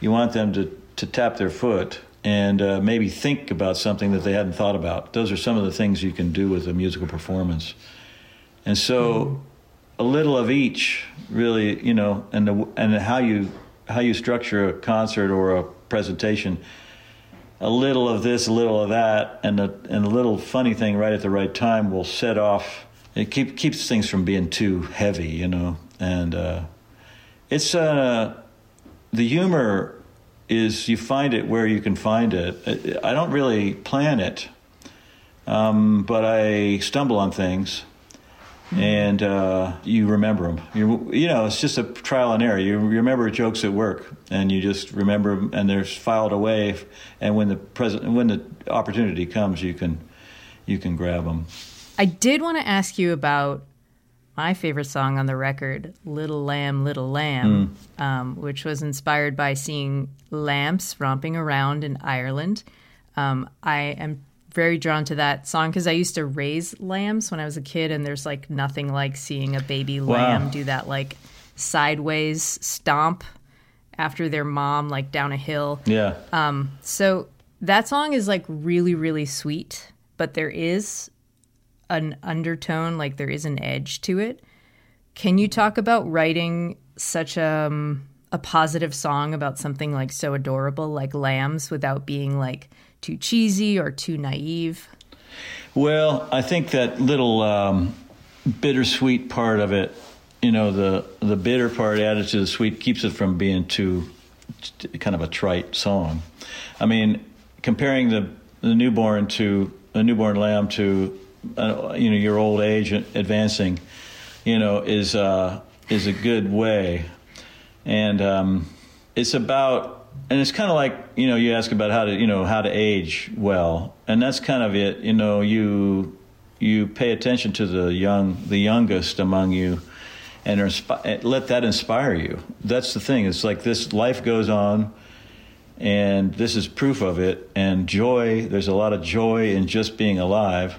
you want them to, to tap their foot and uh, maybe think about something that they hadn't thought about. Those are some of the things you can do with a musical performance. And so, a little of each, really, you know, and the, and how you how you structure a concert or a presentation a little of this, a little of that, and a, and a little funny thing right at the right time will set off. It keep, keeps things from being too heavy, you know. And uh, it's uh, the humor is you find it where you can find it. I don't really plan it, um, but I stumble on things and uh, you remember them. You, you know, it's just a trial and error. You remember jokes at work, and you just remember them, and they're filed away. And when the present, when the opportunity comes, you can you can grab them. I did want to ask you about my favorite song on the record, "Little Lamb, Little Lamb," mm. um, which was inspired by seeing lamps romping around in Ireland. Um, I am very drawn to that song because I used to raise lambs when I was a kid, and there's like nothing like seeing a baby lamb do that like sideways stomp after their mom like down a hill. Yeah. Um. So that song is like really really sweet, but there is an undertone, like there is an edge to it. Can you talk about writing such a um, a positive song about something like so adorable like lambs without being like too cheesy or too naive? Well, I think that little um, bittersweet part of it, you know, the the bitter part added to the sweet keeps it from being too kind of a trite song. I mean, comparing the the newborn to a newborn lamb to uh, you know your old age advancing, you know, is uh, is a good way, and um, it's about and it's kind of like you know you ask about how to you know how to age well. And that's kind of it you know you you pay attention to the young the youngest among you and inspi- let that inspire you. That's the thing it's like this life goes on and this is proof of it. And joy there's a lot of joy in just being alive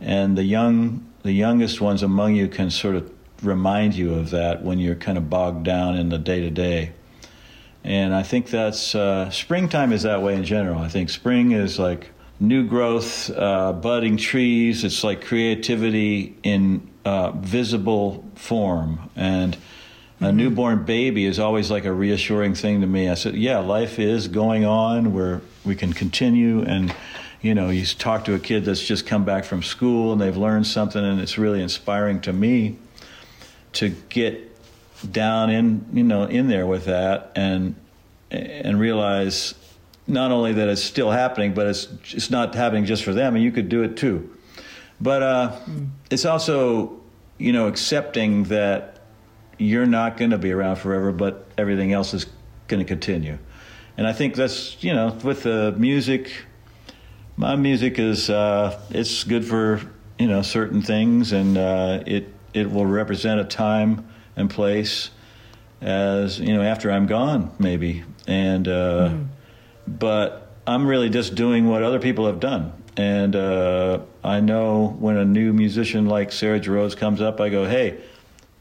and the young the youngest ones among you can sort of remind you of that when you're kind of bogged down in the day to day and I think that's uh, springtime is that way in general. I think spring is like new growth, uh, budding trees. It's like creativity in uh, visible form. And a mm-hmm. newborn baby is always like a reassuring thing to me. I said, yeah, life is going on where we can continue. And, you know, you talk to a kid that's just come back from school and they've learned something, and it's really inspiring to me to get down in you know in there with that and and realize not only that it's still happening, but it's it's not happening just for them, and you could do it too. But uh, mm. it's also you know accepting that you're not going to be around forever, but everything else is going to continue. And I think that's you know with the music, my music is uh, it's good for you know certain things, and uh, it it will represent a time and place as you know after I'm gone maybe. And uh, mm. but I'm really just doing what other people have done. And uh, I know when a new musician like Sarah Jarosz comes up I go hey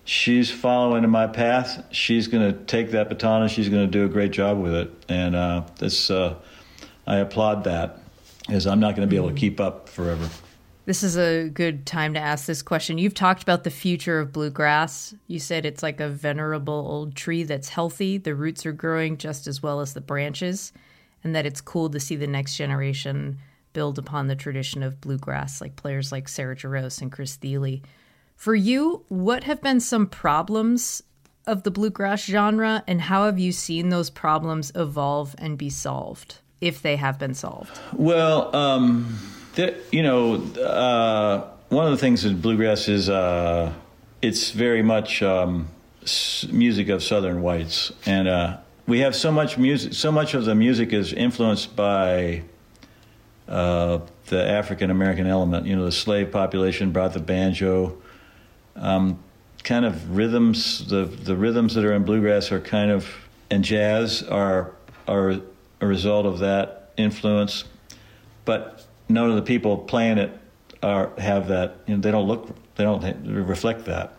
she's following in my path. She's going to take that baton and she's going to do a great job with it. And uh, this uh, I applaud that because I'm not going to be able to hmm. keep up forever This is a good time to ask this question. You've talked about the future of bluegrass. You said it's like a venerable old tree that's healthy. The roots are growing just as well as the branches, and that it's cool to see the next generation build upon the tradition of bluegrass, like players like Sarah Jarosz and Chris Thile. For you, what have been some problems of the bluegrass genre, and how have you seen those problems evolve and be solved, if they have been solved? Well, um, the, you know, uh, one of the things in bluegrass is uh, it's very much um, music of Southern whites, and uh, we have so much music. So much of the music is influenced by uh, the African American element. You know, the slave population brought the banjo. Um, kind of rhythms. The the rhythms that are in bluegrass are kind of and jazz are are a result of that influence, but none of the people playing it are have that. You know, they don't look. They don't reflect that.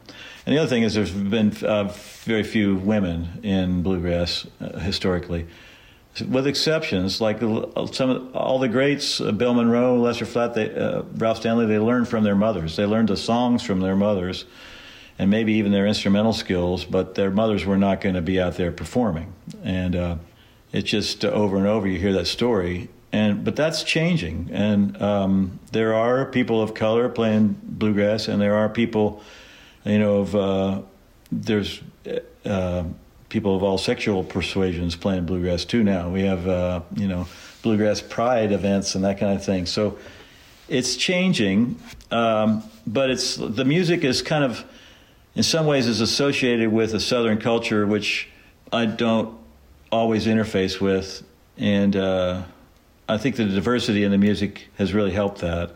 And the other thing is, there's been uh, very few women in bluegrass uh, historically, with exceptions like some of, all the greats, uh, Bill Monroe, Lester Flatt, they, uh, Ralph Stanley. They learned from their mothers. They learned the songs from their mothers, and maybe even their instrumental skills. But their mothers were not going to be out there performing, and uh, it's just over and over you hear that story. And but that's changing, and um, there are people of color playing bluegrass, and there are people you know, of uh, there's uh, people of all sexual persuasions playing bluegrass too now. We have uh, you know bluegrass pride events and that kind of thing. So it's changing, um, but it's the music is kind of in some ways is associated with a southern culture which I don't always interface with, and uh, I think the diversity in the music has really helped that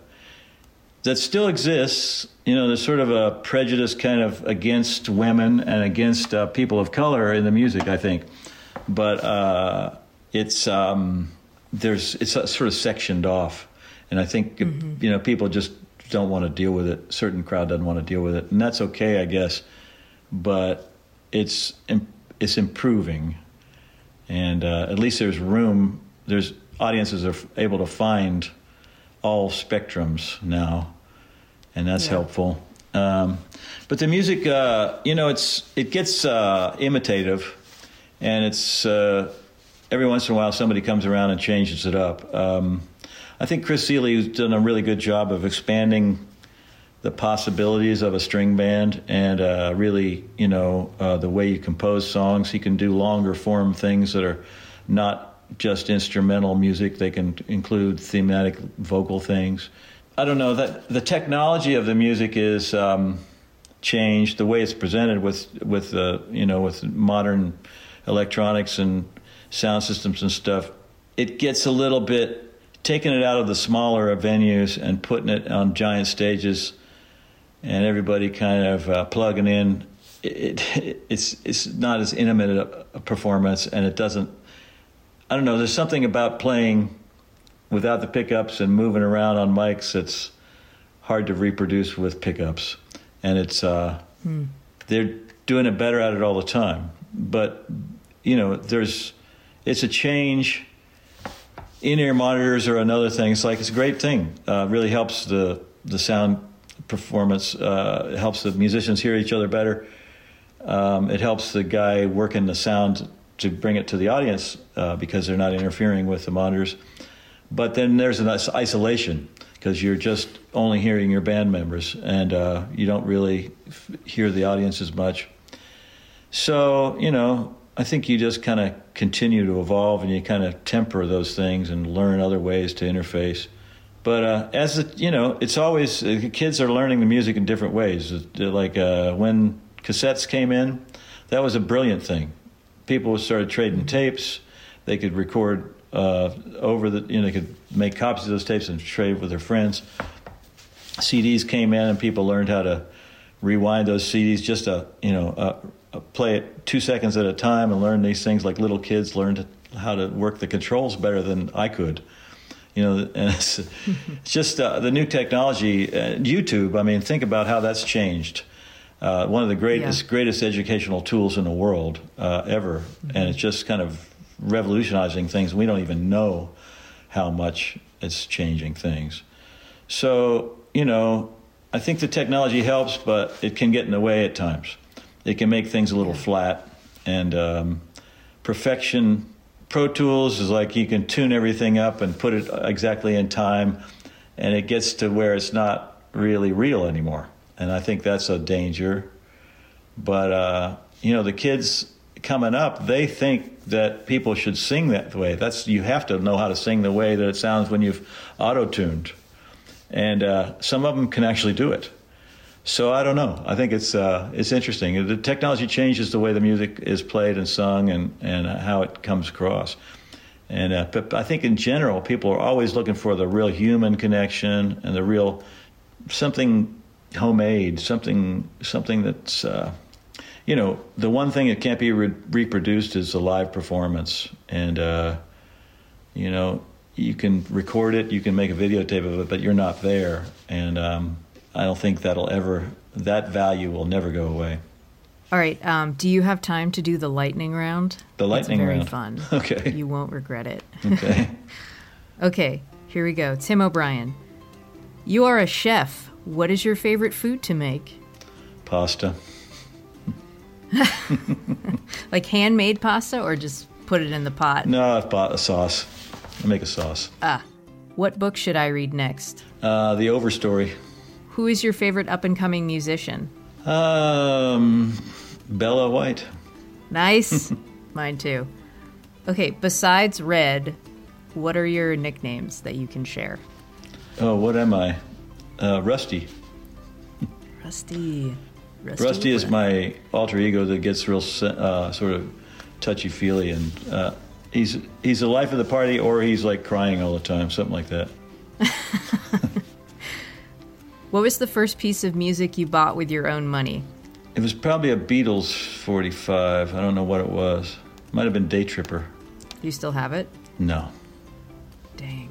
that still exists. You know, there's sort of a prejudice kind of against women and against uh, people of color in the music, I think. But uh, it's um, there's it's sort of sectioned off, and I think mm-hmm. you know people just don't want to deal with it. Certain crowd doesn't want to deal with it, and that's okay, I guess. But it's it's improving, and uh, at least there's room. There's audiences are able to find all spectrums now, and that's yeah. helpful. Um, but the music, uh, you know, it's it gets uh, imitative, and it's uh, every once in a while somebody comes around and changes it up. Um, I think Chris Thile has done a really good job of expanding the possibilities of a string band and uh, really, you know, uh, the way you compose songs. He can do longer form things that are not just instrumental music. They can include thematic vocal things. I don't know that the technology of the music is um, changed. The way it's presented with with uh, you know with modern electronics and sound systems and stuff, it gets a little bit taking it out of the smaller venues and putting it on giant stages, and everybody kind of uh, plugging in. It, it, it's it's not as intimate a, performance, and it doesn't I don't know. There's something about playing without the pickups and moving around on mics that's hard to reproduce with pickups, and it's uh, hmm. they're doing it better at it all the time. But you know, there's it's a change. In-ear monitors are another thing. It's like it's a great thing. Uh, really helps the the sound performance. Uh, helps the musicians hear each other better. Um, it helps the guy working the sound to bring it to the audience uh, because they're not interfering with the monitors. But then there's an isolation because you're just only hearing your band members and uh, you don't really f- hear the audience as much. So, you know, I think you just kind of continue to evolve and you kind of temper those things and learn other ways to interface. But uh, as it, you know, it's always uh, kids are learning the music in different ways. Like uh, when cassettes came in, that was a brilliant thing people started trading tapes. They could record uh, over the, you know, they could make copies of those tapes and trade with their friends. CDs came in, and people learned how to rewind those CDs just to, you know, uh, uh, play it two seconds at a time and learn these things like little kids learned how to work the controls better than I could. You know, *laughs* it's, it's just uh, the new technology. Uh, YouTube, I mean, think about how that's changed uh, one of the greatest yeah. greatest educational tools in the world uh, ever, mm-hmm. and it's just kind of revolutionizing things. We don't even know how much it's changing things. So you know, I think the technology helps, but it can get in the way at times. It can make things a little flat, and um, perfection. Pro Tools is like you can tune everything up and put it exactly in time, and it gets to where it's not really real anymore. And I think that's a danger. But uh, you know, the kids coming up, they think that people should sing that way. That's you have to know how to sing the way that it sounds when you've auto tuned, and uh, some of them can actually do it. So I don't know. I think it's uh, it's interesting. The technology changes the way the music is played and sung, and and how it comes across. And uh, but I think in general, people are always looking for the real human connection and the real something homemade, something something that's uh, you know the one thing that can't be re- reproduced is a live performance, and uh, you know you can record it, you can make a videotape of it, but you're not there, and um, I don't think that'll ever that value will never go away. All right. Um, do you have time to do the lightning round? The lightning it's very round. fun. *laughs* Okay. You won't regret it. Okay. *laughs* Okay, here we go. Tim O'Brien. You are a chef. What is your favorite food to make? Pasta. *laughs* Like handmade pasta or just put it in the pot? No, I've bought a sauce. I make a sauce. Ah. What book should I read next? Uh, the Overstory. Who is your favorite up and coming musician? Um, Bella White. Nice. *laughs* Mine too. Okay, besides Red, what are your nicknames that you can share? Oh, what am I? Uh, Rusty. Rusty. Rusty, Rusty is my alter ego that gets real uh, sort of touchy feely, and uh, he's he's the life of the party, or he's like crying all the time, something like that. *laughs* What was the first piece of music you bought with your own money? It was probably a Beatles 45. I don't know what it was. Might have been Day Tripper. Do you still have it? No, Dang.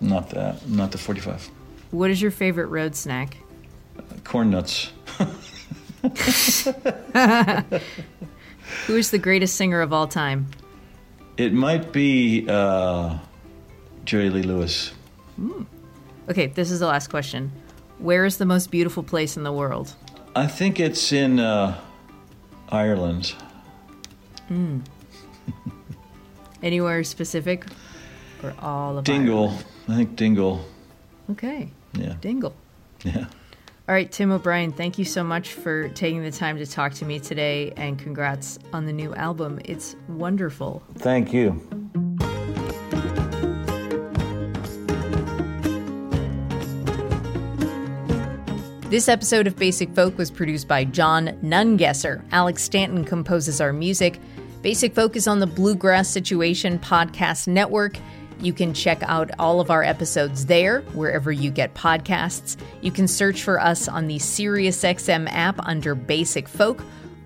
not that. Not the 45. What is your favorite road snack? Corn nuts. *laughs* Who is the greatest singer of all time? It might be uh, Jerry Lee Lewis. Okay, this is the last question. Where is the most beautiful place in the world? I think it's in uh, Ireland. Mm. *laughs* Anywhere specific? Or all of Dingle. Ireland? I think Dingle. Okay. Yeah. Dingle. *laughs* Yeah. All right, Tim O'Brien, thank you so much for taking the time to talk to me today and congrats on the new album. It's wonderful. Thank you. This episode of Basic Folk was produced by John Nungesser. Alex Stanton composes our music. Basic Folk is on the Bluegrass Situation Podcast Network. You can check out all of our episodes there, wherever you get podcasts. You can search for us on the SiriusXM app under Basic Folk,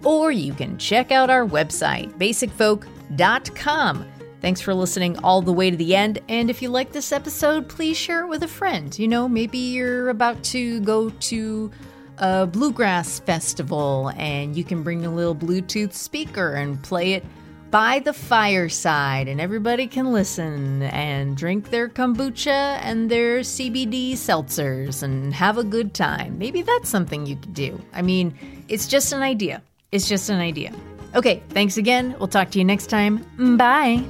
or you can check out our website, basicfolk.com. Thanks for listening all the way to the end. And if you like this episode, please share it with a friend. You know, maybe you're about to go to a bluegrass festival and you can bring a little Bluetooth speaker and play it by the fireside, and everybody can listen and drink their kombucha and their CBD seltzers and have a good time. Maybe that's something you could do. I mean, it's just an idea. It's just an idea. Okay, thanks again. We'll talk to you next time. Bye.